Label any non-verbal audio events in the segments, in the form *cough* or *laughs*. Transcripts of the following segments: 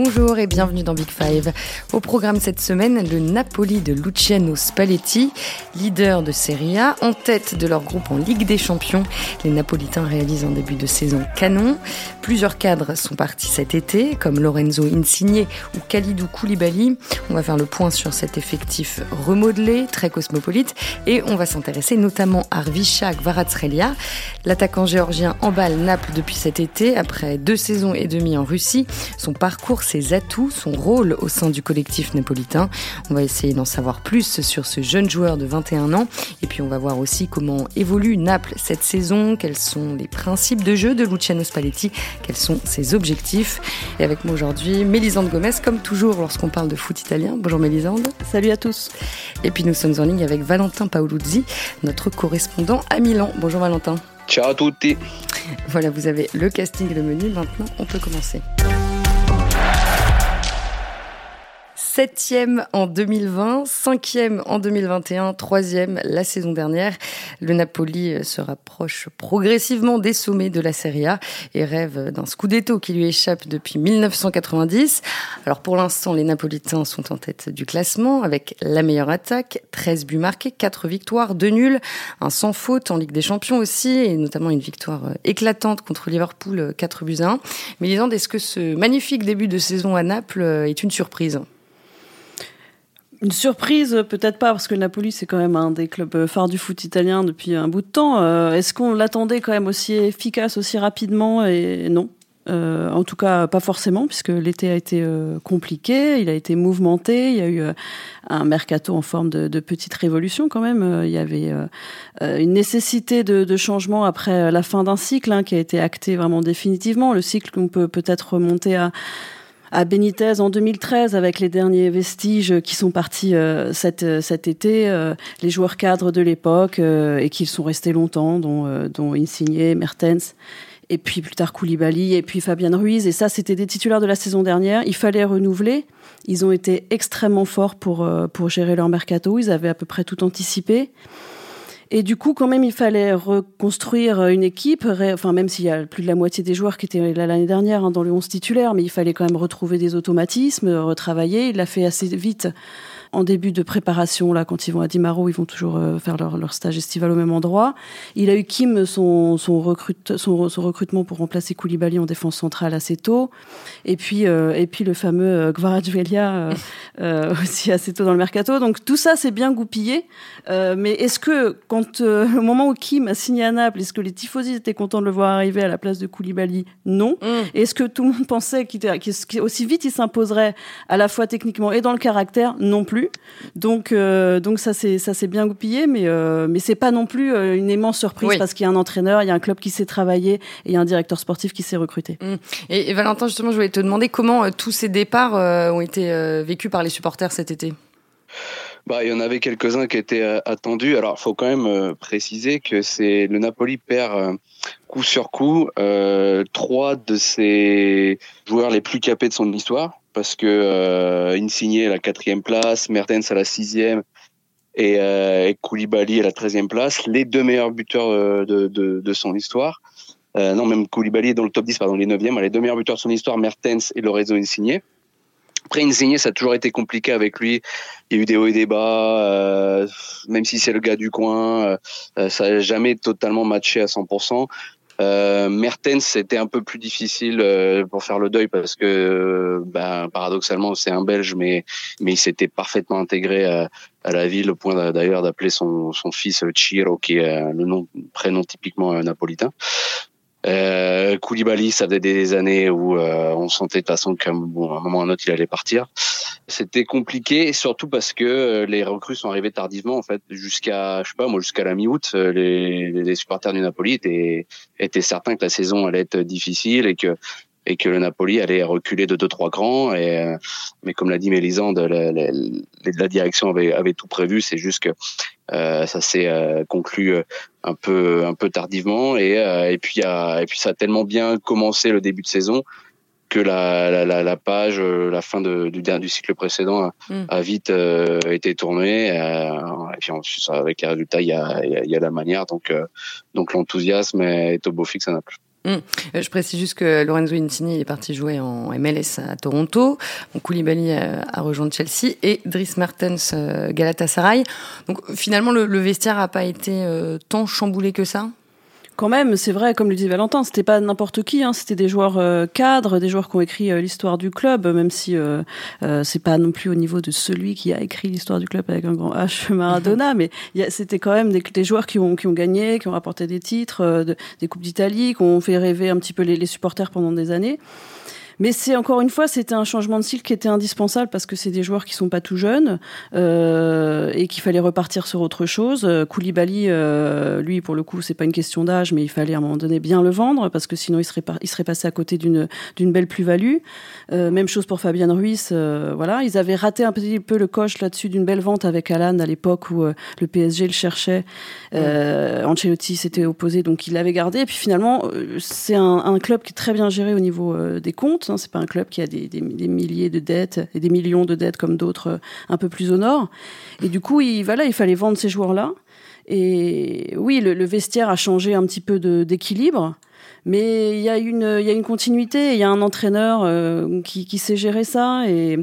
Bonjour et bienvenue dans Big Five. Au programme cette semaine, le Napoli de Luciano Spalletti, leader de Serie A, en tête de leur groupe en Ligue des Champions. Les Napolitains réalisent un début de saison canon. Plusieurs cadres sont partis cet été, comme Lorenzo Insigne ou Khalidou Koulibaly. On va faire le point sur cet effectif remodelé, très cosmopolite, et on va s'intéresser notamment à Rvisha Kvaratskhelia. L'attaquant géorgien emballe Naples depuis cet été, après deux saisons et demie en Russie. Son parcours, ses atouts, son rôle au sein du collectif napolitain. On va essayer d'en savoir plus sur ce jeune joueur de 21 ans. Et puis on va voir aussi comment évolue Naples cette saison, quels sont les principes de jeu de Luciano Spalletti, quels sont ses objectifs. Et avec moi aujourd'hui, Mélisande Gomez, comme toujours lorsqu'on parle de foot italien. Bonjour Mélisande. Salut à tous. Et puis nous sommes en ligne avec Valentin Paoluzzi, notre correspondant à Milan. Bonjour Valentin. Ciao à tutti. Voilà, vous avez le casting et le menu. Maintenant, on peut commencer. Septième en 2020, cinquième en 2021, troisième la saison dernière. Le Napoli se rapproche progressivement des sommets de la Serie A et rêve d'un scudetto qui lui échappe depuis 1990. Alors pour l'instant, les Napolitains sont en tête du classement avec la meilleure attaque, 13 buts marqués, 4 victoires, 2 nuls, un sans faute en Ligue des Champions aussi et notamment une victoire éclatante contre Liverpool, 4 buts à 1. Mais est-ce que ce magnifique début de saison à Naples est une surprise? Une surprise, peut-être pas, parce que Napoli, c'est quand même un des clubs phares du foot italien depuis un bout de temps. Euh, est-ce qu'on l'attendait quand même aussi efficace, aussi rapidement Et non. Euh, en tout cas, pas forcément, puisque l'été a été euh, compliqué, il a été mouvementé, il y a eu un mercato en forme de, de, petite révolution quand même. il y avait une nécessité de, de, changement après la fin d'un cycle hein, qui a été acté vraiment définitivement. Le cycle qu'on peut peut-être remonter à à Benitez en 2013 avec les derniers vestiges qui sont partis euh, cet, euh, cet été, euh, les joueurs cadres de l'époque et qui sont restés longtemps, dont, dont Insigne, Mertens, et puis plus tard Koulibaly, et puis Fabian Ruiz. Et ça, c'était des titulaires de la saison dernière. Il fallait renouveler. Ils ont été extrêmement forts pour, pour gérer leur mercato. Ils avaient à peu près tout anticipé. Et du coup, quand même, il fallait reconstruire une équipe, enfin, même s'il y a plus de la moitié des joueurs qui étaient là l'année dernière hein, dans le 11 titulaire, mais il fallait quand même retrouver des automatismes, retravailler. Il l'a fait assez vite en début de préparation, là, quand ils vont à Dimaro, ils vont toujours euh, faire leur, leur, stage estival au même endroit. Il a eu Kim, son, son, recrute, son, son recrutement pour remplacer Koulibaly en défense centrale assez tôt. Et puis, euh, et puis le fameux euh, Gvarajvelia euh, *laughs* aussi assez tôt dans le mercato. Donc tout ça, c'est bien goupillé. Euh, mais est-ce que, quand au moment où Kim a signé à Naples, est-ce que les tifosi étaient contents de le voir arriver à la place de Koulibaly? Non. Mm. Est-ce que tout le monde pensait qu'aussi vite il s'imposerait à la fois techniquement et dans le caractère? Non plus. Donc, euh, donc ça c'est bien goupillé, mais euh, mais c'est pas non plus euh, une immense surprise oui. parce qu'il y a un entraîneur, il y a un club qui s'est travaillé et il y a un directeur sportif qui s'est recruté. Mmh. Et, et, Valentin, justement, je voulais te demander comment euh, tous ces départs euh, ont été euh, vécus par les supporters cet été? Bah, il y en avait quelques-uns qui étaient attendus. Alors, il faut quand même préciser que c'est le Napoli perd coup sur coup trois de ses joueurs les plus capés de son histoire parce que euh, Insigne à la quatrième place, Mertens à la sixième et, euh, et Koulibaly à la treizième place, les deux meilleurs buteurs euh, de, son histoire. Euh, non, même Koulibaly est dans le top 10, pardon, les neuvièmes, les deux meilleurs buteurs de son histoire, Mertens et Lorenzo Insigne. Après Insigne, ça a toujours été compliqué avec lui. Il y a eu des hauts et des bas, même si c'est le gars du coin, ça n'a jamais totalement matché à 100%. Euh, Mertens, c'était un peu plus difficile euh, pour faire le deuil parce que, euh, ben, paradoxalement, c'est un Belge, mais mais il s'était parfaitement intégré à, la ville, au point d'ailleurs d'appeler son, son fils Chiro, qui est le nom prénom typiquement napolitain. Euh, Koulibaly, ça faisait des années où euh, on sentait de toute façon qu'à bon, un moment ou un autre, il allait partir. C'était compliqué, surtout parce que euh, les recrues sont arrivées tardivement, en fait, jusqu'à, je sais pas, moi, jusqu'à la mi-août, euh, les, les supporters du Napoli étaient, étaient certains que la saison allait être difficile et que et que le Napoli allait reculer de deux trois crans. Et euh, mais comme l'a dit Mélisande, la, la, la, direction avait, avait tout prévu. C'est juste que ça s'est euh, conclu un peu un peu tardivement. Et, et puis et puis ça a tellement bien commencé le début de saison que la, la, la, page, la fin de, du, du cycle précédent a, mm. a vite euh, été tournée. Euh, et puis ensuite, avec les résultats, il y a, il y a, la manière. Donc, euh, donc l'enthousiasme est au beau fixe à Naples. Hum. Euh, je précise juste que Lorenzo Insigne est parti jouer en MLS à Toronto. Donc Koulibaly a rejoint Chelsea et Dries Mertens Galatasaray. Donc finalement, le, le vestiaire n'a pas été tant chamboulé que ça? Quand même, c'est vrai, comme le dit Valentin, c'était pas n'importe qui, hein, c'était des joueurs euh, cadres, des joueurs qui ont écrit euh, l'histoire du club, même si euh, c'est pas non plus au niveau de celui qui a écrit l'histoire du club avec un grand H *laughs* Maradona, *laughs* mais c'était quand même des, des, joueurs qui ont, qui ont gagné, qui ont rapporté des titres, des coupes d'Italie, qui ont fait rêver un petit peu les, les supporters pendant des années. Mais c'est encore une fois, c'était un changement de style qui était indispensable parce que c'est des joueurs qui sont pas tout jeunes euh, et qu'il fallait repartir sur autre chose. Euh, Koulibaly, euh, lui, pour le coup, c'est pas une question d'âge, mais il fallait à un moment donné bien le vendre parce que sinon il serait, il serait passé à côté d'une d'une belle plus-value. Euh, même chose pour Fabien Ruiz. Euh, voilà, ils avaient raté un petit peu le coche là-dessus d'une belle vente avec Alan à l'époque où le PSG le cherchait. Ancelotti s'était opposé, donc il l'avait gardé. Et puis finalement, c'est un, un, club qui est très bien géré au niveau des comptes. Hein, c'est pas un club qui a des, milliers de dettes et des millions de dettes comme d'autres euh, un peu plus au nord. Et du coup, il, voilà, il fallait vendre ces joueurs-là. Et oui, le, vestiaire a changé un petit peu d'équilibre. Mais il y, a une, continuité, il y a un entraîneur euh, qui, sait gérer ça et,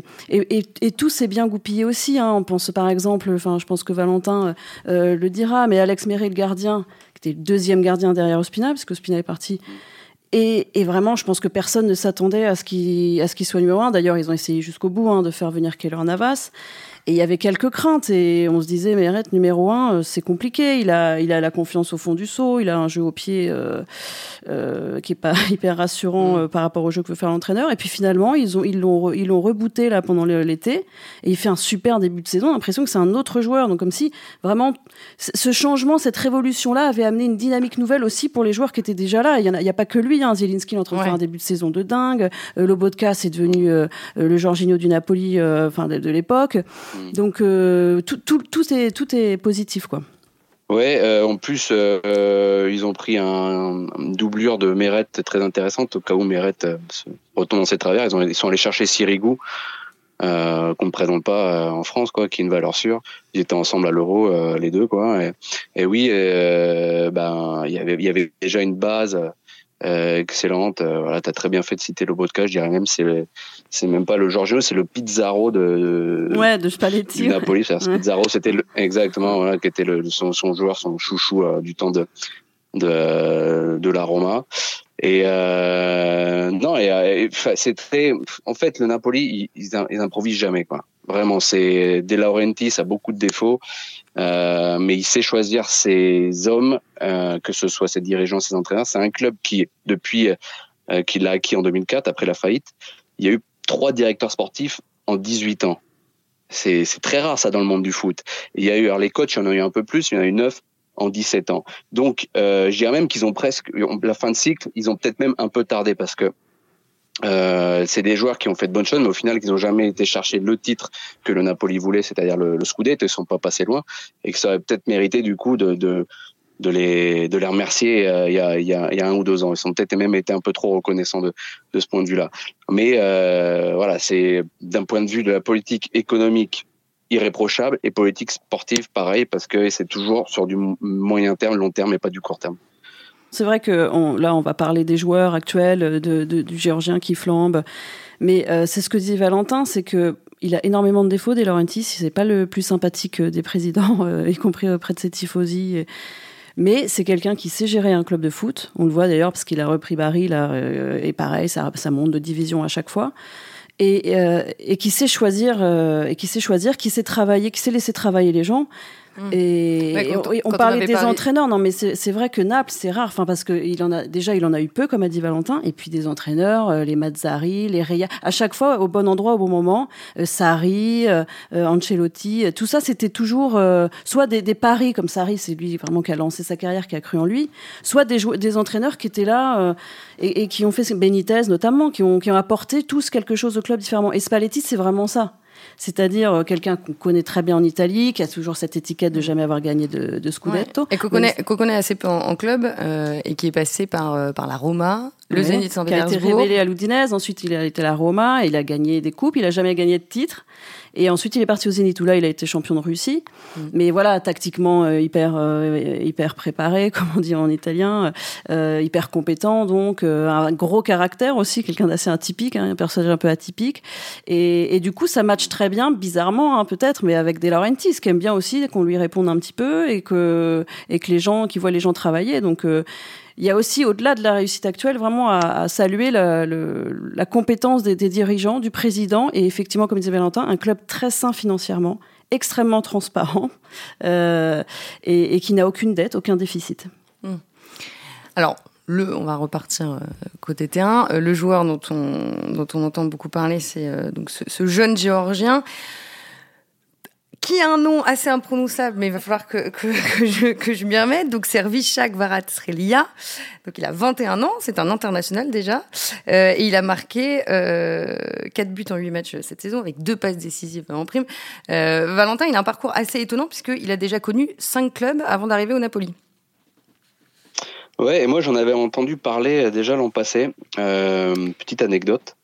tout s'est bien goupillé aussi. Hein. On pense par exemple, enfin, je pense que Valentin euh, le dira, mais Alex Méry, le gardien, qui était le deuxième gardien derrière Ospina, parce que Ospina est parti. Et, et, vraiment, je pense que personne ne s'attendait à ce qu'il soit numéro un. D'ailleurs, ils ont essayé jusqu'au bout hein, de faire venir Keller Navas. Et il y avait quelques craintes et on se disait mais arrête numéro un euh, c'est compliqué. Il a il a la confiance au fond du saut il a un jeu au pied euh, euh, qui est pas *laughs* hyper rassurant mm. euh, par rapport au jeu que veut faire l'entraîneur. Et puis finalement ils ont ils l'ont ils l'ont rebooté là pendant l'été. Et il fait un super début de saison. L'impression que c'est un autre joueur. Donc comme si vraiment ce changement cette révolution là avait amené une dynamique nouvelle aussi pour les joueurs qui étaient déjà là. Il y, a, il y a pas que lui hein. Zielinski est en train de faire un début de saison de dingue. Euh, Lobotka c'est devenu le Jorginho du Napoli enfin de, de l'époque Mm. Donc euh, tout, tout, tout, est, tout est positif, quoi. Ouais, euh, en plus, euh, ils ont pris un, une doublure de Meret très intéressante, au cas où Meret se retourne dans ses travers. Ils, ont, ils sont allés chercher Sirigu, euh, qu'on ne présente pas en France, quoi, qui est une valeur sûre. Ils étaient ensemble à l'Euro, les deux, quoi. Et, et oui, ben, il y avait, il y avait déjà une base euh, excellente. Euh, voilà, t'as très bien fait de citer le podcast. Je dirais même c'est c'est même pas le Giorgio, c'est le Pizzaro de, de ouais de Spalletti. Du Napoli. Pizzaro, c'était exactement voilà qui était le, son, son joueur, son chouchou euh, du temps de de de la Roma. Et euh, non, et, c'est très. En fait, le Napoli, ils, ils, improvisent jamais quoi. Vraiment, c'est De Laurentiis a beaucoup de défauts, euh, mais il sait choisir ses hommes, euh, que ce soit ses dirigeants, ses entraîneurs. C'est un club qui, depuis euh, qu'il l'a acquis en 2004, après la faillite, il y a eu trois directeurs sportifs en 18 ans. C'est très rare ça dans le monde du foot. il y a eu alors les coachs, il y en a eu un peu plus, il y en a eu neuf en 17 ans. Donc, euh, je dirais même qu'ils ont presque la fin de cycle, ils ont peut-être même un peu tardé parce que euh, c'est des joueurs qui ont fait de bonnes choses, mais au final, qu'ils n'ont jamais été chercher le titre que le Napoli voulait, c'est-à-dire le, le Scudetto, ils sont pas passés loin, et que ça aurait peut-être mérité du coup de, de, de les de les remercier euh, il, y a, y a, y a un ou deux ans. Ils sont peut-être même été un peu trop reconnaissants de, de ce point de vue-là. Mais euh, voilà, c'est d'un point de vue de la politique économique irréprochable et politique sportive pareil parce que c'est toujours sur du moyen terme, long terme et pas du court terme. C'est vrai que là, on va parler des joueurs actuels, de, du Géorgien qui flambe. Mais euh, c'est ce que dit Valentin, c'est que il a énormément de défauts, De Laurentiis. C'est pas le plus sympathique des présidents, *laughs* euh, y compris auprès de ses tifosi. Mais c'est quelqu'un qui sait gérer un club de foot. On le voit d'ailleurs parce qu'il a repris Barry, là, euh, et pareil, ça, monte de division à chaque fois. Et qui sait choisir, et qui sait choisir, qui sait travailler, qui sait laisser travailler les gens. Mm. Et, on, parlait des entraîneurs, non, mais c'est vrai que Naples, c'est rare, enfin parce que il en a déjà, il en a eu peu, comme a dit Valentin, et puis des entraîneurs, euh, les Mazzari, les Reya, à chaque fois au bon endroit, au bon moment, euh, Sarri, euh, Ancelotti, tout ça, c'était toujours soit des, des, paris comme Sarri, c'est lui vraiment qui a lancé sa carrière, qui a cru en lui, soit des, des entraîneurs qui étaient là et, et, qui ont fait Benitez notamment, qui ont, qui ont apporté tous quelque chose au club différemment. Et Spalletti, c'est vraiment ça c'est-à-dire euh, quelqu'un qu'on connaît très bien en Italie, qui a toujours cette étiquette de jamais avoir gagné de, de Scudetto. Et qu'on connaît, connaît, assez peu en, club euh, et qui est passé par, euh, par la Roma, le Zénith Saint Pétersbourg. Qui a été révélé à l'Udinese, ensuite il a été à la Roma, il a gagné des coupes, il a jamais gagné de titre. Et ensuite, il est parti au Zénith où là, il a été champion de Russie. Mm. Mais voilà, tactiquement hyper hyper préparé, *laughs* comme on dit en italien, hyper compétent, donc un gros caractère aussi, quelqu'un d'assez atypique, hein, un personnage un peu atypique. Et, et, du coup, ça match très bien, bizarrement hein, peut-être, mais avec De Laurentiis, qui aime bien aussi qu'on lui réponde un petit peu et que et que les gens qui voient les gens travailler. Donc il y a aussi, au-delà de la réussite actuelle, vraiment à, saluer la, compétence des, dirigeants, du président, et effectivement, comme disait Valentin, un club très sain financièrement, extrêmement transparent, *laughs* euh, et, qui n'a aucune dette, aucun déficit. Hmm. Alors, le, on va repartir euh, côté terrain. Euh, le joueur dont on, dont on entend beaucoup parler, c'est donc ce, jeune géorgien qui a un nom assez imprononçable, mais il va falloir que, que, je, que je m'y remette. Donc, c'est Vishak Varatrelia. Donc, il a 21 ans. C'est un international déjà. Euh, et il a marqué euh, 4 buts en 8 matchs cette saison, avec deux passes décisives en prime. Euh, Valentin, il a un parcours assez étonnant, puisqu'il a déjà connu 5 clubs avant d'arriver au Napoli. Ouais, et moi, j'en avais entendu parler déjà l'an passé. Euh, petite anecdote.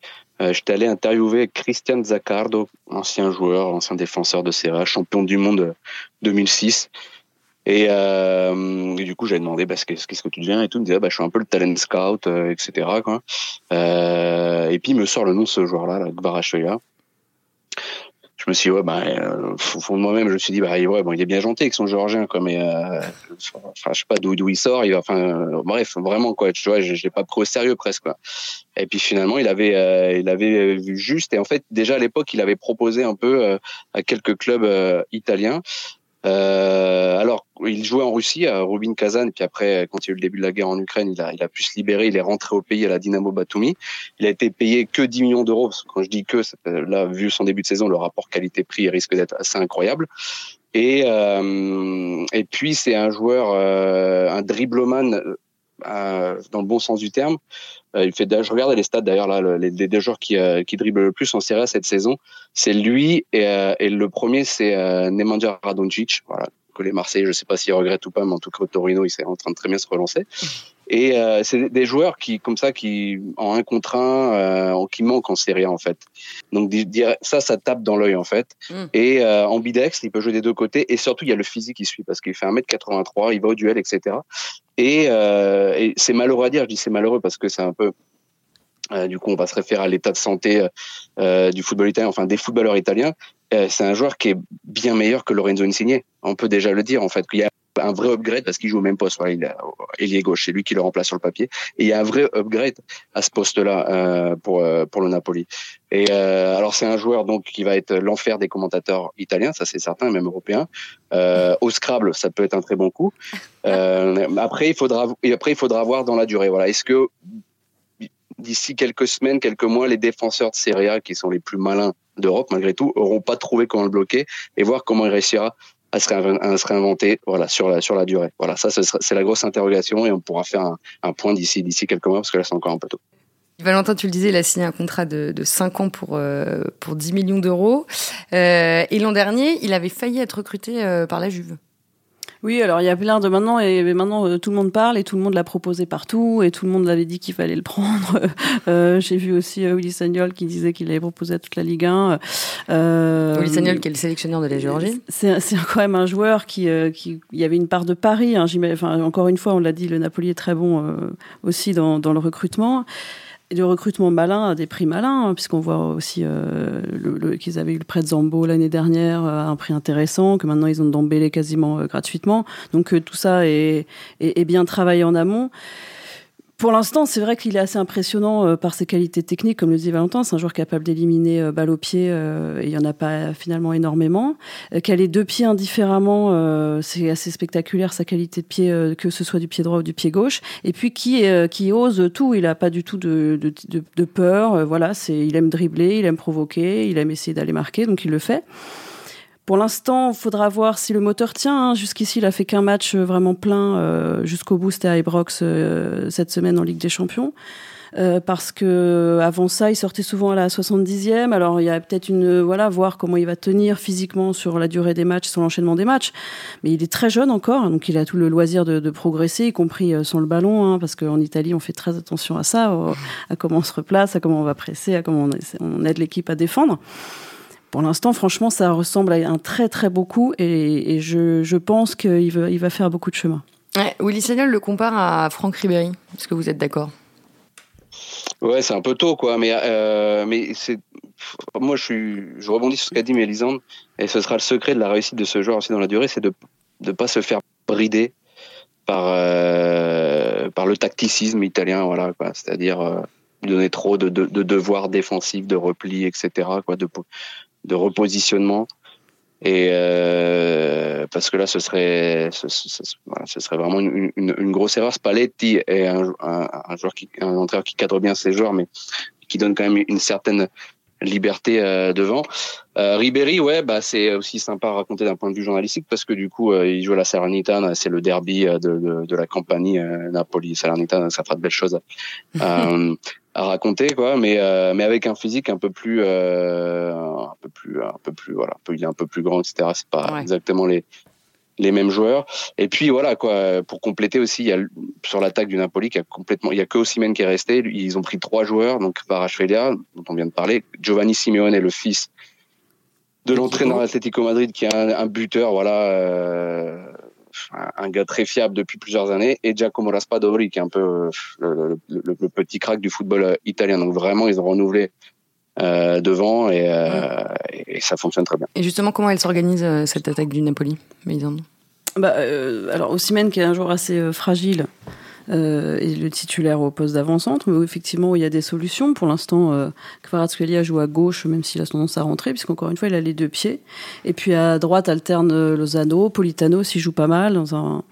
Euh, j'étais allé interviewer Christian Zaccardo, ancien joueur, ancien défenseur de Serra, champion du monde 2006. Euh, et, du coup, j'avais demandé bah, qu'est-ce que tu deviens et tout. Il me disait bah, je suis un peu le talent scout, euh, etc. Et puis il me sort le nom de ce joueur-là, là, Gvarashoya je me suis dit, ouais, bah, euh, au fond de moi-même, je me suis dit, bah, ouais, bon, il est bien gentil avec son géorgien, quoi, mais, euh, je sais pas d'où, il sort, il va, enfin, euh, bref, vraiment, quoi, tu vois, je, je l'ai pas pris au sérieux presque, quoi. Et puis finalement, il avait, euh, il avait vu juste, et en fait, déjà à l'époque, il avait proposé un peu à quelques clubs italiens, euh, alors, il jouait en Russie à Rubin Kazan, puis après, quand il y a eu le début de la guerre en Ukraine, il a, il a pu se libérer, il est rentré au pays à la Dynamo Batumi. Il a été payé que 10 millions d'euros, parce que quand je dis que, là, vu son début de saison, le rapport qualité-prix risque d'être assez incroyable. Et, euh, et puis, c'est un joueur, euh, un dribbleman euh, dans le bon sens du terme. Euh, je regarde les stats d'ailleurs là, les, deux joueurs qui, euh, dribblent le plus en Serie A cette saison, c'est lui et, et, le premier c'est Nemanja Radonjic. Voilà, que les Marseillais, je sais pas s'ils regrettent ou pas, mais en tout cas Torino, il est en train de très bien se relancer. Et euh, c'est des joueurs qui, comme ça, qui en un contre un, euh, qui manquent en Serie A en fait. Donc ça, ça tape dans l'œil en fait. Mm. Et euh, en bidex, il peut jouer des deux côtés. Et surtout, il y a le physique qui suit parce qu'il fait 1m83, il va au duel, etc. Et, euh, et c'est malheureux à dire. Je dis c'est malheureux parce que c'est un peu euh, du coup, on va se référer à l'état de santé euh, du football italien, enfin des footballeurs italiens. Euh, c'est un joueur qui est bien meilleur que Lorenzo Insigne. On peut déjà le dire en fait qu'il y a un vrai upgrade parce qu'il joue au même poste. Voilà, il est gauche, c'est lui qui le remplace sur le papier. Et il y a un vrai upgrade à ce poste-là euh, pour euh, pour le Napoli. Et euh, alors c'est un joueur donc qui va être l'enfer des commentateurs italiens, ça c'est certain, même européens. Euh, au Scrabble, ça peut être un très bon coup. *laughs* Euh, après il faudra et après il faudra voir dans la durée. Voilà, est-ce que d'ici quelques semaines, quelques mois, les défenseurs de Serie A, qui sont les plus malins d'Europe malgré tout, auront pas trouvé comment le bloquer et voir comment il réussira à se, réinventer voilà, sur, la, sur la durée. Voilà, ça, c'est la grosse interrogation et on pourra faire un, point d'ici quelques mois parce que là, c'est encore un peu tôt. Valentin, tu le disais, il a signé un contrat de, de 5 ans pour, euh, pour 10 millions d'euros. Euh, et l'an dernier, il avait failli être recruté euh, par la Juve. Oui, alors il y a plein de maintenant et maintenant euh, tout le monde parle et tout le monde l'a proposé partout et tout le monde avait dit qu'il fallait le *laughs* prendre. Euh, J'ai vu aussi euh, Willy Sagnol qui disait qu'il avait proposé à toute la Ligue 1. Euh, Willy Sagnol qui est le sélectionneur de la Géorgie. C'est quand même un joueur qui, euh, qui il y avait une part de pari. Hein, enfin, encore une fois, on l'a dit, le Napoli est très bon aussi dans, dans le recrutement de recrutement malin à des prix malins, hein, puisqu'on voit aussi euh, le, qu'ils avaient eu le prêt de Zambo l'année dernière euh, à un prix intéressant, que maintenant ils ont d'embellé quasiment euh, gratuitement. Donc tout ça est, est, bien travaillé en amont. Pour l'instant, c'est vrai qu'il est assez impressionnant euh, par ses qualités techniques, comme le disait Valentin. C'est un joueur capable d'éliminer euh, balle au pied, euh, et il n'y en a pas finalement énormément. Qu'elle ait deux pieds indifféremment, c'est assez spectaculaire sa qualité de pied, que ce soit du pied droit ou du pied gauche. Et puis qui, qui ose tout, il n'a pas du tout de, de, de, de peur. voilà, c'est, il aime dribbler, il aime provoquer, il aime essayer d'aller marquer, donc il le fait. Pour l'instant, il faudra voir si le moteur tient. Hein. Jusqu'ici, il a fait qu'un match euh, vraiment plein euh, jusqu'au bout. C'était à Ibrox euh, cette semaine en Ligue des Champions. parce que avant ça, il sortait souvent à la 70e. Alors il y a peut-être une voilà voir comment il va tenir physiquement sur la durée des matchs, sur l'enchaînement des matchs. Mais il est très jeune encore, donc il a tout le loisir de, de progresser, y compris sans le ballon, hein, parce qu'en Italie on fait très attention à ça, à comment on se replace, à comment on va presser, à comment on aide l'équipe à défendre pour l'instant, franchement, ça ressemble à un très très beau coup et, je, je, pense qu'il va, il va faire beaucoup de chemin. Ouais, Willy Sagnol le compare à Franck Ribéry. Est-ce que vous êtes d'accord? Ouais, c'est un peu tôt, quoi. Mais, euh, mais c'est. Moi, je, suis... je rebondis sur ce qu'a dit Mélisande, et ce sera le secret de la réussite de ce joueur aussi dans la durée, c'est de ne pas se faire brider par, euh, par le tacticisme italien, voilà, quoi. C'est-à-dire euh, donner trop de, de, de, devoirs défensifs, de repli, etc., quoi, de, de repositionnement. Et euh, parce que là, ce serait, ce, ce, serait vraiment une, une, une, grosse erreur. Spalletti est un, un, un, joueur qui, un entraîneur qui cadre bien ses joueurs, mais qui donne quand même une certaine liberté euh, devant. Euh, Ribéry, ouais, bah c'est aussi sympa à raconter d'un point de vue journalistique parce que du coup, euh, il joue à la Salernitana, c'est le derby de, de, de la compagnie Napoli Salernitana, ça fera de belles choses *laughs* à raconter quoi. Mais euh, mais avec un physique un peu plus euh, un peu plus un peu plus voilà un peu, il est un peu plus grand etc c'est pas exactement les les mêmes joueurs. Et puis voilà quoi pour compléter aussi il y a sur l'attaque du Napoli qui a complètement il y a que Osimhen qui est resté. Ils ont pris trois joueurs donc Varashvelia dont on vient de parler. Giovanni Simeone est le fils de l'entraîneur Atlético Madrid qui est un, un buteur voilà euh, un gars très fiable depuis plusieurs années, et Giacomo Raspadori, qui est un peu euh, le, petit crack du football euh, italien. Donc vraiment, ils ont renouvelé euh, devant et, et, ça fonctionne très bien. Et justement, comment elle s'organise cette attaque du Napoli, bah, Alors, Osimhen, qui est un joueur assez fragile, euh, et le titulaire au poste d'avant-centre, mais effectivement il y a des solutions. Pour l'instant, euh, Kvaratskhelia joue à gauche, même s'il a tendance à rentrer, puisqu'encore une fois, il a les deux pieds. Et puis à droite alterne Lozano, Politano s'y joue pas mal, dans un,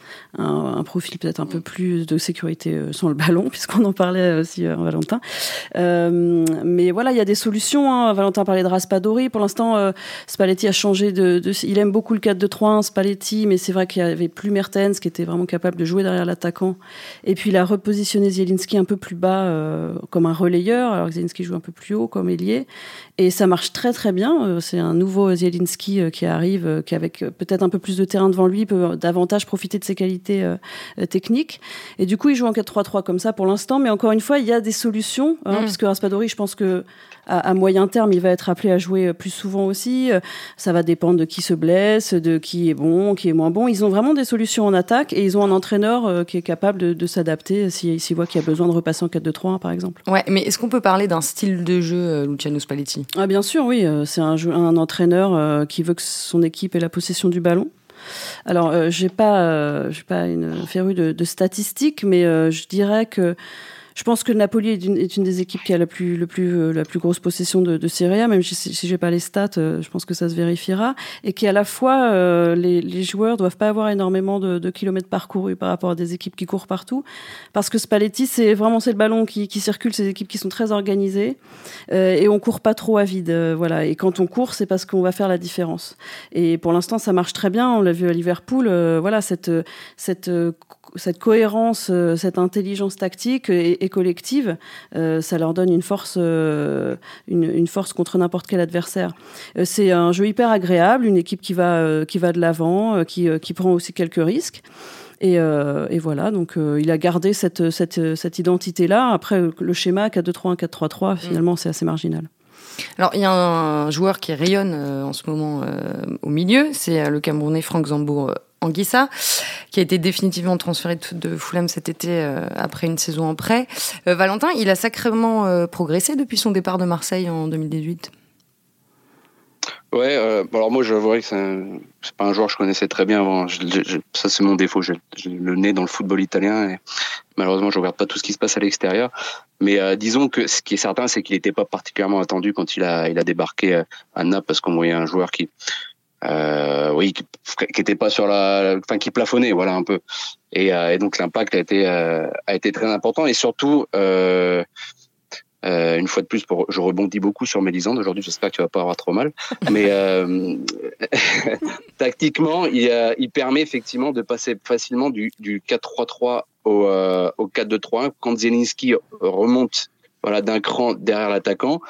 profil peut-être un peu plus de sécurité euh, sans le ballon, *laughs* puisqu'on en parlait aussi, euh, Valentin. Euh, mais voilà, il y a des solutions. Hein. Valentin parlait de Raspadori. Pour l'instant, euh, Spalletti a changé de, Il aime beaucoup le 4-2-3-1, Spalletti, mais c'est vrai qu'il y avait plus Mertens, qui était vraiment capable de jouer derrière l'attaquant et puis il a repositionné Zielinski un peu plus bas euh, comme un relayeur, alors que Zielinski joue un peu plus haut comme ailier. Et ça marche très très bien. Euh, c'est un nouveau Zielinski euh, qui arrive, qui avec peut-être un peu plus de terrain devant lui peut davantage profiter de ses qualités techniques. Et du coup, il joue en 4-3-3 comme ça pour l'instant. Mais encore une fois, il y a des solutions, hein, mm. puisque Raspadori, je pense que à, moyen terme, il va être appelé à jouer plus souvent aussi. Ça va dépendre de qui se blesse, de qui est bon, qui est moins bon. Ils ont vraiment des solutions en attaque et ils ont un entraîneur qui est capable de, de s'adapter s'il si voit qu'il y a besoin de repasser en 4-2-3 par exemple. Ouais, mais est-ce qu'on peut parler d'un style de jeu, euh, Luciano Spalletti? Ah, Bien sûr, oui. Euh, c'est un, un entraîneur euh, qui veut que son équipe ait la possession du ballon. Alors, j'ai pas, j'ai pas une férue de, de statistiques, mais je dirais que je pense que Napoli est une, est une, des équipes qui a la plus, le plus, euh, la plus grosse possession de, de Serie A, même si, si j'ai pas les stats, euh, je pense que ça se vérifiera. Et qui à la fois, euh, les, les, joueurs doivent pas avoir énormément de, de, kilomètres parcourus par rapport à des équipes qui courent partout. Parce que Spalletti, c'est vraiment c'est le ballon qui, qui circule, des équipes qui sont très organisées. et on court pas trop à vide. voilà. Et quand on court, c'est parce qu'on va faire la différence. Et pour l'instant, ça marche très bien. On l'a vu à Liverpool. voilà, cette, cette cette cohérence, euh, cette intelligence tactique et, collective, euh, ça leur donne une force, euh, une, force contre n'importe quel adversaire. c'est un jeu hyper agréable, une équipe qui va, qui va de l'avant, qui, qui prend aussi quelques risques. Et, et, voilà, donc il a gardé cette, cette, cette identité-là. Après, le schéma 4-2-3-1, 4-3-3, finalement, c'est assez marginal. Alors, il y a un joueur qui rayonne en ce moment au milieu, c'est le Camerounais Franck Zambour Anguissa, qui a été définitivement transféré de Fulham cet été euh, après une saison en prêt. Euh, Valentin, il a sacrément euh, progressé depuis son départ de Marseille en 2018. Ouais, alors moi je vois que c'est pas un joueur que je connaissais très bien avant. ça c'est mon défaut, j'ai le nez dans le football italien malheureusement je regarde pas tout ce qui se passe à l'extérieur. Mais disons que ce qui est certain, c'est qu'il n'était pas particulièrement attendu quand il a débarqué à Naples parce qu'on voyait un joueur qui euh, oui, qui, était pas sur la, enfin qui plafonnait, voilà un peu. Et, euh, et donc l'impact a été euh, a été très important et surtout euh, euh, une fois de plus, pour, je rebondis beaucoup sur Mélisande aujourd'hui. J'espère que tu vas pas avoir trop mal, mais euh, *laughs* tactiquement, il, il permet effectivement de passer facilement du, du 4-3-3 au, au 4-2-3-1 quand Zielinski remonte voilà d'un cran derrière l'attaquant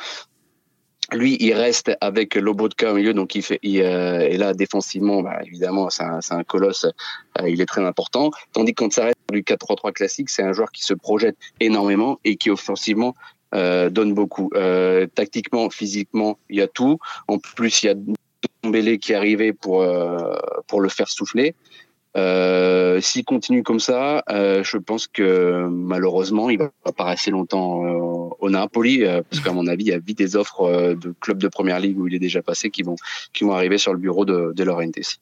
lui, il reste avec Lobotka au milieu, donc il fait, il, euh, et là défensivement, bah, évidemment, c'est un, un, colosse, euh, il est très important. Tandis que quand ça reste du 4-3-3 classique, c'est un joueur qui se projette énormément et qui offensivement donne beaucoup. tactiquement, physiquement, il y a tout. En plus, il y a Dombélé qui est arrivé pour pour le faire souffler. Euh, S'il continue comme ça, euh, je pense que malheureusement, il va pas rester longtemps euh, au Napoli, euh, parce qu'à mon avis, il y a vite des offres euh, de clubs de première ligue où il est déjà passé qui vont qui vont arriver sur le bureau de, de Laurentiis.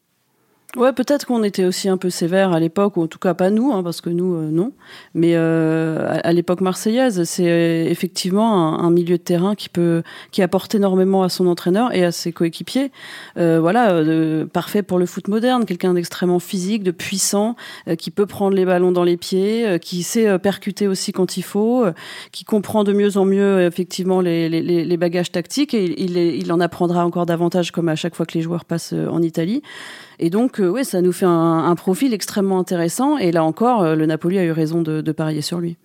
Ouais, peut-être qu'on était aussi un peu sévère à l'époque, ou en tout cas pas nous, hein, parce que nous, euh, non. Mais euh, à, l'époque marseillaise, c'est euh, effectivement un, milieu de terrain qui peut, qui apporte énormément à son entraîneur et à ses coéquipiers. Euh, voilà, euh, parfait pour le foot moderne, quelqu'un d'extrêmement physique, de puissant, qui peut prendre les ballons dans les pieds, qui sait percuter aussi quand il faut, qui comprend de mieux en mieux effectivement les, les, les bagages tactiques et il, il en apprendra encore davantage comme à chaque fois que les joueurs passent en Italie. Et donc, euh, ouais, ça nous fait un, un, profil extrêmement intéressant. Et là encore, euh, le Napoli a eu raison de, de parier sur lui.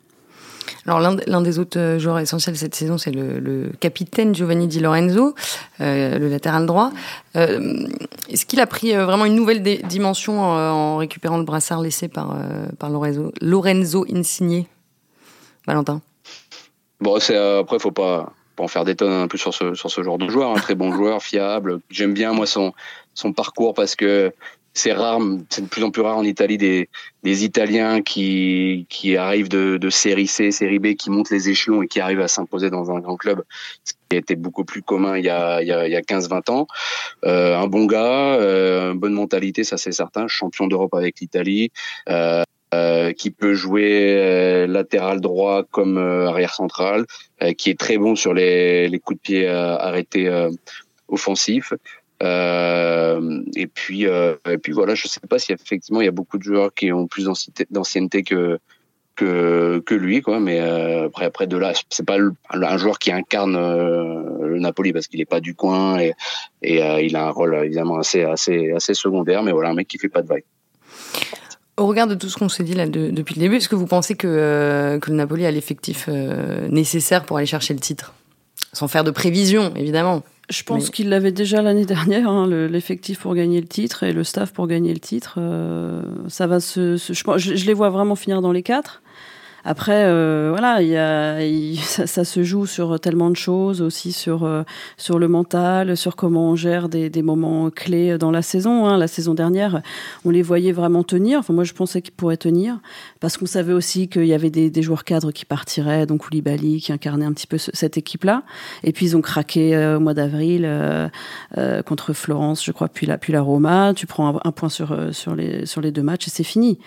Alors l'un des autres euh, joueurs essentiels cette saison, c'est le, le, capitaine Giovanni Di Lorenzo, euh, le latéral droit. Euh, Est-ce qu'il a pris euh, vraiment une nouvelle dimension en récupérant le brassard laissé par, par Lorenzo, Lorenzo Insigne? Valentin? Bon, c'est après, faut pas pas en faire des tonnes un peu sur ce sur ce genre de joueur, un très bon joueur, fiable. J'aime bien moi son son parcours parce que c'est rare, c'est de plus en plus rare en Italie des, des Italiens qui, qui arrivent de, de série C, série B, qui montent les échelons et qui arrivent à s'imposer dans un grand club, ce qui était beaucoup plus commun il y a, il y a, il y a 15-20 ans. Euh, un bon gars, euh, bonne mentalité, ça c'est certain, champion d'Europe avec l'Italie. Euh, euh, qui peut jouer euh, latéral droit comme euh, arrière central, qui est très bon sur les, les coups de pied arrêtés offensifs. Euh, et puis, euh, et puis voilà, je sais pas si effectivement il y a beaucoup de joueurs qui ont plus d'ancienneté que que que lui, quoi. Mais euh, après, après de là, c'est pas un joueur qui incarne le Napoli parce qu'il est pas du coin et, et il a un rôle évidemment assez assez assez secondaire. Mais voilà, un mec qui fait pas de vague. Au regard de tout ce qu'on s'est dit là de, depuis le début, est-ce que vous pensez que, que le Napoli a l'effectif nécessaire pour aller chercher le titre? Sans faire de prévision, évidemment. Je pense qu'il l'avait déjà l'année *laughs* dernière, hein, l'effectif pour gagner le titre et le staff pour gagner le titre. Euh, ça va se, se je, je, les vois vraiment finir dans les quatre. Après, euh, voilà, il y a, il, *laughs* ça, ça, se joue sur tellement de choses, aussi sur euh, sur le mental, sur comment on gère des, des moments clés dans la saison. Hein. La saison dernière, on les voyait vraiment tenir. Enfin, moi, je pensais qu'ils pourraient tenir parce qu'on savait aussi qu'il y avait des, des, joueurs cadres qui partiraient, donc Koulibaly qui incarnait un petit peu ce, cette équipe-là. Et puis ils ont craqué euh, au mois d'avril euh, euh, contre Florence, je crois, puis la puis la Roma. Tu prends un, un point sur sur les sur les deux matchs et c'est fini.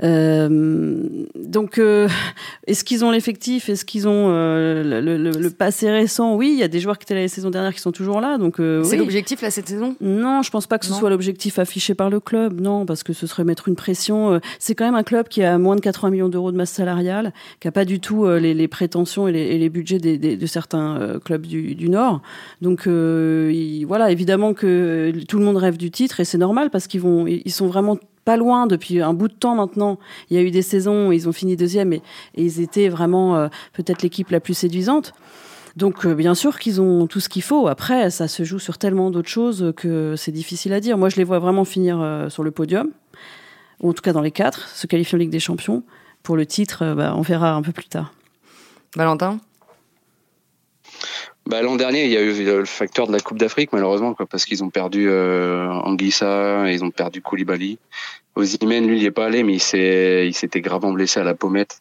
donc *laughs* *laughs* est-ce qu'ils ont l'effectif? Est-ce qu'ils ont euh, le, le, le, passé récent? Oui, il y a des joueurs qui étaient là la saison dernière qui sont toujours là. Donc euh, c'est oui. l'objectif là cette saison? Non, je pense pas que ce non. soit l'objectif affiché par le club. Non, parce que ce serait mettre une pression. Euh, c'est quand même un club qui a moins de 80 millions d'euros de masse salariale, qui a pas du tout les, les, prétentions et les, et les budgets des, des, de certains clubs du, du, Nord. Donc il, voilà, évidemment que tout le monde rêve du titre et c'est normal parce qu'ils vont, ils sont vraiment pas loin depuis un bout de temps maintenant. Il y a eu des saisons ils ont fini deuxième et, ils étaient vraiment euh, peut-être l'équipe la plus séduisante. Donc euh, bien sûr qu'ils ont tout ce qu'il faut. Après, ça se joue sur tellement d'autres choses que c'est difficile à dire. Moi, je les vois vraiment finir euh, sur le podium, ou en tout cas dans les quatre, se qualifier en Ligue des Champions. Pour le titre, bah, on verra un peu plus tard. Valentin? Bah, L'an dernier, il y a eu le facteur de la Coupe d'Afrique, malheureusement, quoi, parce qu'ils ont perdu euh, Anguissa, ils ont perdu Koulibaly. Ozymen, lui, il n'y est pas allé, mais il s'était gravement blessé à la pommette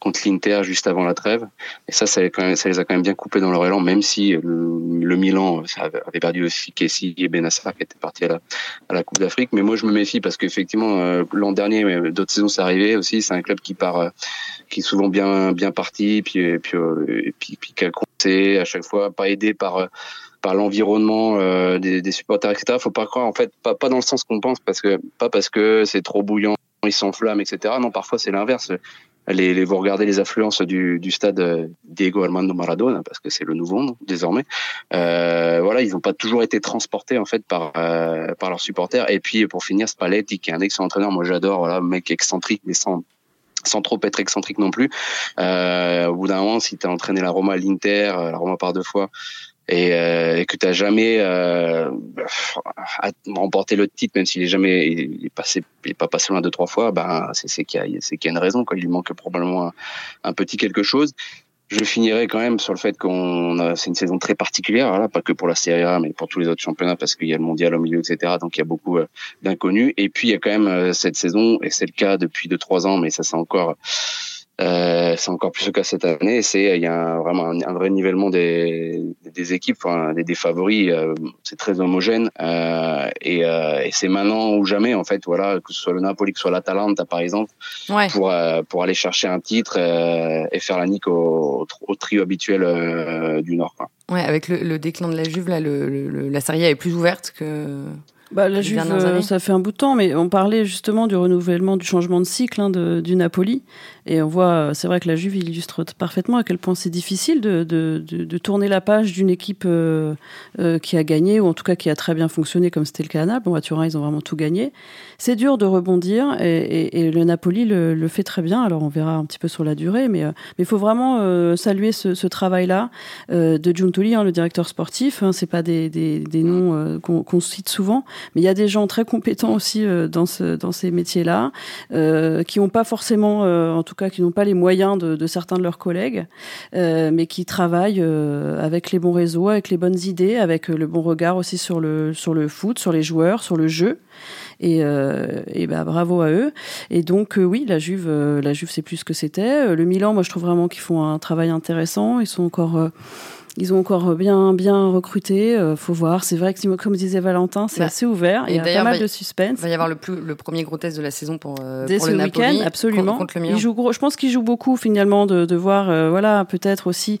contre l'Inter juste avant la trêve. Et ça, ça, les a quand même bien coupés dans leur élan, même si le, Milan ça avait perdu aussi Kessi et Benassar qui étaient partis à la, à la Coupe d'Afrique. Mais moi, je me méfie parce qu'effectivement, euh, l'an dernier, d'autres saisons, c'est arrivé aussi. C'est un club qui part, euh, qui est souvent bien, bien parti, puis, puis, euh, et puis, puis qui a compté à chaque fois, pas aidé par par l'environnement euh, des, supporters, etc. Faut pas croire, en fait, pas, dans le sens qu'on pense, parce que pas parce que c'est trop bouillant, ils s'enflamment, etc. Non, parfois c'est l'inverse les, vous regardez les affluences du, stade Diego Armando Maradona, parce que c'est le nouveau nom désormais. Euh, voilà, ils n'ont pas toujours été transportés en fait par euh, par leurs supporters. Et puis pour finir, Spalletti, qui est un excellent entraîneur, moi j'adore, voilà, mec excentrique mais sans sans trop être excentrique non plus. Euh, au bout d'un moment, si tu entraîné la Roma à l'Inter, la Roma par deux fois, et, euh, et que tu jamais euh, remporté le titre, même s'il est jamais il est passé, il pas passé loin deux trois fois, ben c'est qu'il y y a une raison quoi. Il lui manque probablement un, petit quelque chose. Je finirai quand même sur le fait qu'on a, c'est une saison très particulière, voilà, pas que pour la Serie A, mais pour tous les autres championnats, parce qu'il y a le mondial au milieu, etc. Donc il y a beaucoup euh, d'inconnus. Et puis il y a quand même euh, cette saison, et c'est le cas depuis deux trois ans, mais ça c'est encore euh, c'est encore plus le cas cette année. C'est il y a vraiment un, vrai nivellement des, des équipes, enfin, des, des favoris. Euh, c'est très homogène euh, et, et c'est maintenant ou jamais en fait. Voilà, que ce soit le Napoli, que ce soit l'Atalanta par exemple, Ouais. pour pour aller chercher un titre et faire la nique au, au trio habituel du Nord. Quoi. Ouais, avec le, le déclin de la Juve, là, le, le- la Serie A est plus ouverte que. Bah, la Juve, euh, ça fait un bout de temps, mais on parlait justement du renouvellement, du changement de cycle hein, de, du Napoli. Et on voit, euh, c'est vrai que la Juve illustre parfaitement à quel point c'est difficile de, de, de, de tourner la page d'une équipe euh, euh, qui a gagné, ou en tout cas qui a très bien fonctionné, comme c'était le cas à Naples. Bon, à Turin, ils ont vraiment tout gagné. C'est dur de rebondir, et, et, et le Napoli le, le fait très bien. Alors on verra un petit peu sur la durée, mais euh, mais il faut vraiment euh, saluer ce, ce travail-là euh, de Giuntoli, hein, le directeur sportif. Hein, c'est pas des, des, des noms qu'on qu'on cite souvent, mais il y a des gens très compétents aussi euh, dans, ce, dans ces métiers-là, euh, qui n'ont pas forcément, euh, en tout cas, qui n'ont pas les moyens de, certains de leurs collègues, mais qui travaillent avec les bons réseaux, avec les bonnes idées, avec le bon regard aussi sur le, foot, sur les joueurs, sur le jeu. Et, bah, bravo à eux. Et donc oui, la Juve, la Juve, c'est plus ce que c'était. Le Milan, moi, je trouve vraiment qu'ils font un travail intéressant. Ils sont encore ils ont encore bien bien recruté. Euh, faut voir. C'est vrai que comme disait Valentin, c'est Bah, assez ouvert. et Il y a pas mal de suspense. Il va y avoir le, plus, le premier gros test de la saison pour, euh, Dès pour ce le week-end, absolument. Contre, contre le il Milan. joue gros. Je pense qu'il joue beaucoup finalement de, de voir, euh, voilà, peut-être aussi.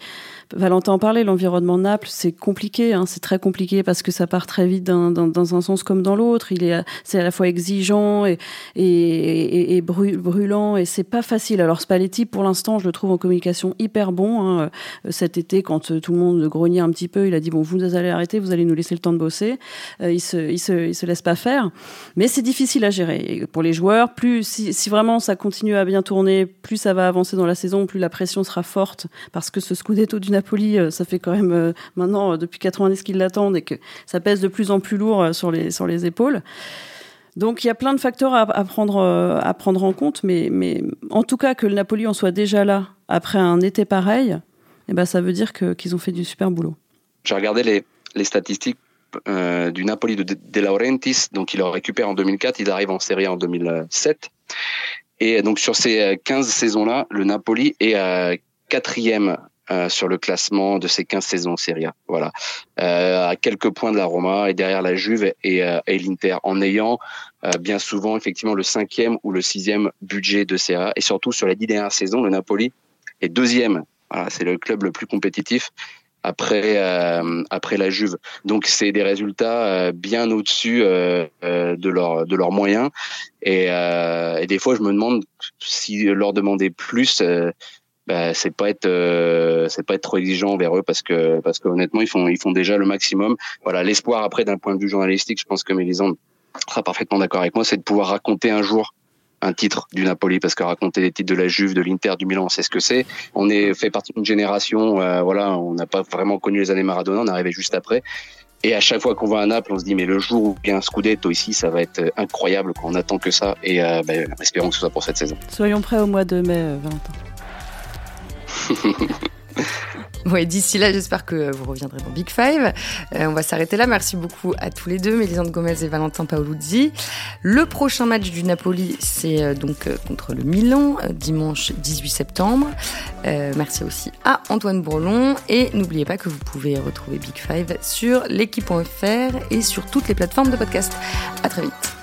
Valentin en parlait, l'environnement Naples, c'est compliqué, hein, c'est très compliqué parce que ça part très vite dans, un sens comme dans l'autre. Il est, c'est à la fois exigeant et, et, et, et brûlant et c'est pas facile. Alors Spalletti, pour l'instant, je le trouve en communication hyper bon. Hein. Euh, Cet été, quand euh, tout le monde grognait un petit peu, il a dit bon, vous allez arrêter, vous allez nous laisser le temps de bosser. Euh, il se, il se, il se laisse pas faire. Mais c'est difficile à gérer. Pour les joueurs, plus si, si vraiment ça continue à bien tourner, plus ça va avancer dans la saison, plus la pression sera forte parce que ce Scudetto Napoli, euh, ça fait quand même euh, maintenant euh, depuis 90 qu'ils l'attendent et que ça pèse de plus en plus lourd sur les sur les épaules. Donc il y a plein de facteurs à, à prendre à prendre en compte, mais mais en tout cas que le Napoli en soit déjà là après un été pareil, eh ben ça veut dire qu'ils ont fait du super boulot. J'ai regardé les, les statistiques du Napoli de De Laurentiis, donc il le récupère en 2004, il arrive en Serie A en 2007. Et donc sur ces euh, 15 saisons-là, le Napoli est euh, quatrième euh, sur le classement de ces 15 saisons Serie A. Voilà, euh, à quelques points de la Roma et derrière la Juve et, euh, et l'Inter, en ayant euh, bien souvent effectivement le cinquième ou le sixième budget de Serie A. Et surtout sur les dix dernières saisons, le Napoli est deuxième. Voilà, c'est le club le plus compétitif après euh, après la Juve. Donc c'est des résultats euh, bien au-dessus euh, euh, de leurs de leurs moyens et, euh, et des fois je me demande si leur demander plus bah, c'est pas être euh, c'est pas être trop exigeant envers eux parce que parce que honnêtement ils font ils font déjà le maximum. Voilà, l'espoir après d'un point de vue journalistique, je pense que Mélisande sera parfaitement d'accord avec moi, c'est de pouvoir raconter un jour un titre du Napoli parce que raconter les titres de la Juve, de l'Inter, du Milan, c'est ce que c'est. On est fait partie d'une génération, euh, voilà, on n'a pas vraiment connu les années Maradona, on arrivé juste après. Et à chaque fois qu'on va à Naples, on se dit mais le jour où il un Scudetto ici, ça va être incroyable. Quoi. On attend que ça et euh, ben, espérons que ce soit pour cette saison. Soyons prêts au mois de mai, euh, Valentin. *laughs* Ouais, d'ici là, j'espère que vous reviendrez dans Big Five. Euh, on va s'arrêter là. Merci beaucoup à tous les deux, Mélisande Gomez et Valentin Paoluzzi. Le prochain match du Napoli, c'est euh, donc euh, contre le Milan, dimanche 18 septembre. Merci aussi à Antoine Bourlon. Et n'oubliez pas que vous pouvez retrouver Big Five sur l'équipe.fr et sur toutes les plateformes de podcast. À très vite.